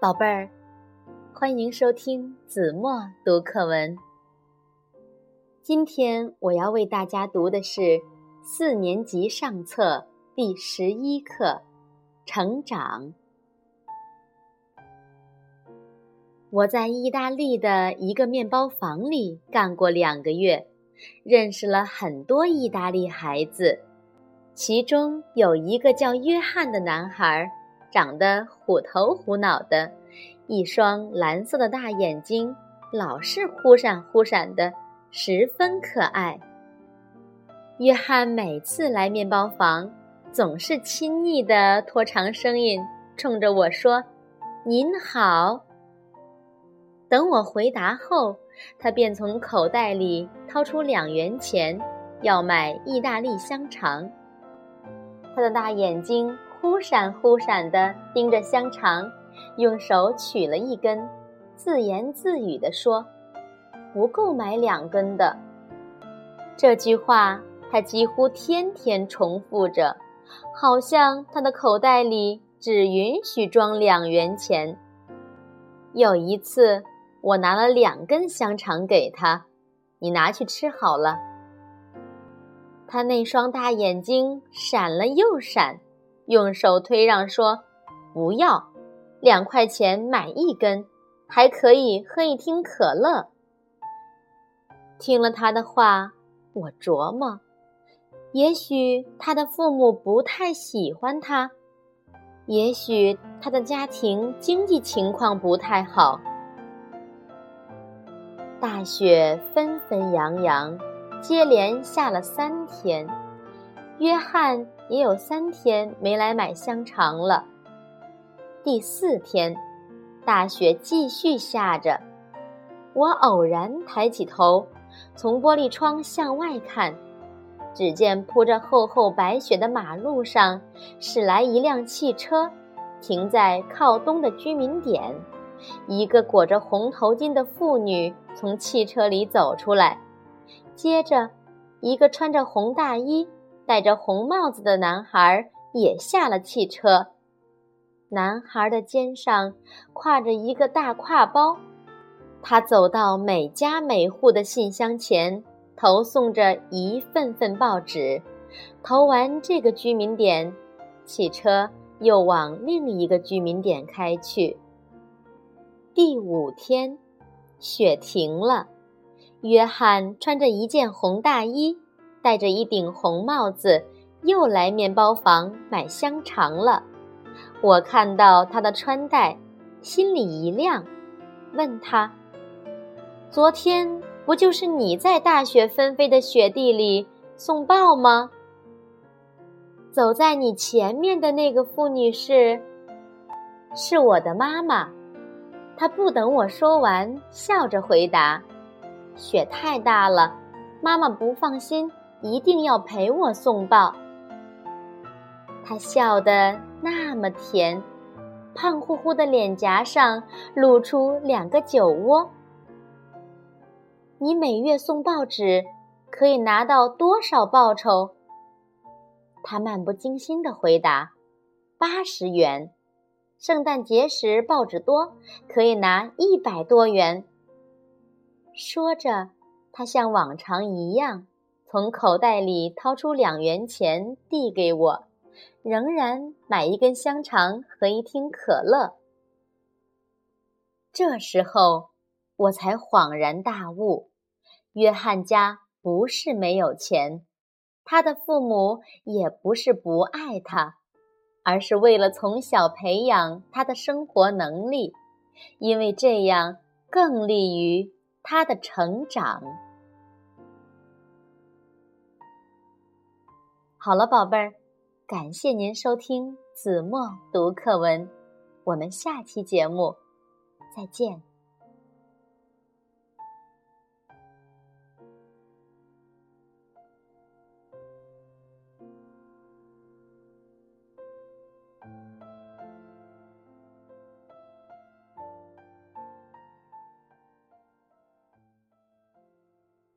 宝贝儿，欢迎收听子墨读课文。今天我要为大家读的是四年级上册第十一课《成长》。我在意大利的一个面包房里干过两个月，认识了很多意大利孩子，其中有一个叫约翰的男孩。长得虎头虎脑的，一双蓝色的大眼睛，老是忽闪忽闪的，十分可爱。约翰每次来面包房，总是亲昵的拖长声音，冲着我说：“您好。”等我回答后，他便从口袋里掏出两元钱，要买意大利香肠。他的大眼睛。忽闪忽闪地盯着香肠，用手取了一根，自言自语地说：“不够买两根的。”这句话他几乎天天重复着，好像他的口袋里只允许装两元钱。有一次，我拿了两根香肠给他：“你拿去吃好了。”他那双大眼睛闪了又闪。用手推让说：“不要，两块钱买一根，还可以喝一听可乐。”听了他的话，我琢磨，也许他的父母不太喜欢他，也许他的家庭经济情况不太好。大雪纷纷扬扬，接连下了三天。约翰也有三天没来买香肠了。第四天，大雪继续下着。我偶然抬起头，从玻璃窗向外看，只见铺着厚厚白雪的马路上驶来一辆汽车，停在靠东的居民点。一个裹着红头巾的妇女从汽车里走出来，接着，一个穿着红大衣。戴着红帽子的男孩也下了汽车，男孩的肩上挎着一个大挎包，他走到每家每户的信箱前，投送着一份份报纸。投完这个居民点，汽车又往另一个居民点开去。第五天，雪停了，约翰穿着一件红大衣。戴着一顶红帽子，又来面包房买香肠了。我看到他的穿戴，心里一亮，问他：“昨天不就是你在大雪纷飞的雪地里送报吗？”走在你前面的那个妇女是，是我的妈妈。她不等我说完，笑着回答：“雪太大了，妈妈不放心。”一定要陪我送报。他笑得那么甜，胖乎乎的脸颊上露出两个酒窝。你每月送报纸，可以拿到多少报酬？他漫不经心地回答：“八十元。圣诞节时报纸多，可以拿一百多元。”说着，他像往常一样。从口袋里掏出两元钱递给我，仍然买一根香肠和一听可乐。这时候我才恍然大悟：约翰家不是没有钱，他的父母也不是不爱他，而是为了从小培养他的生活能力，因为这样更利于他的成长。好了，宝贝儿，感谢您收听子墨读课文，我们下期节目再见。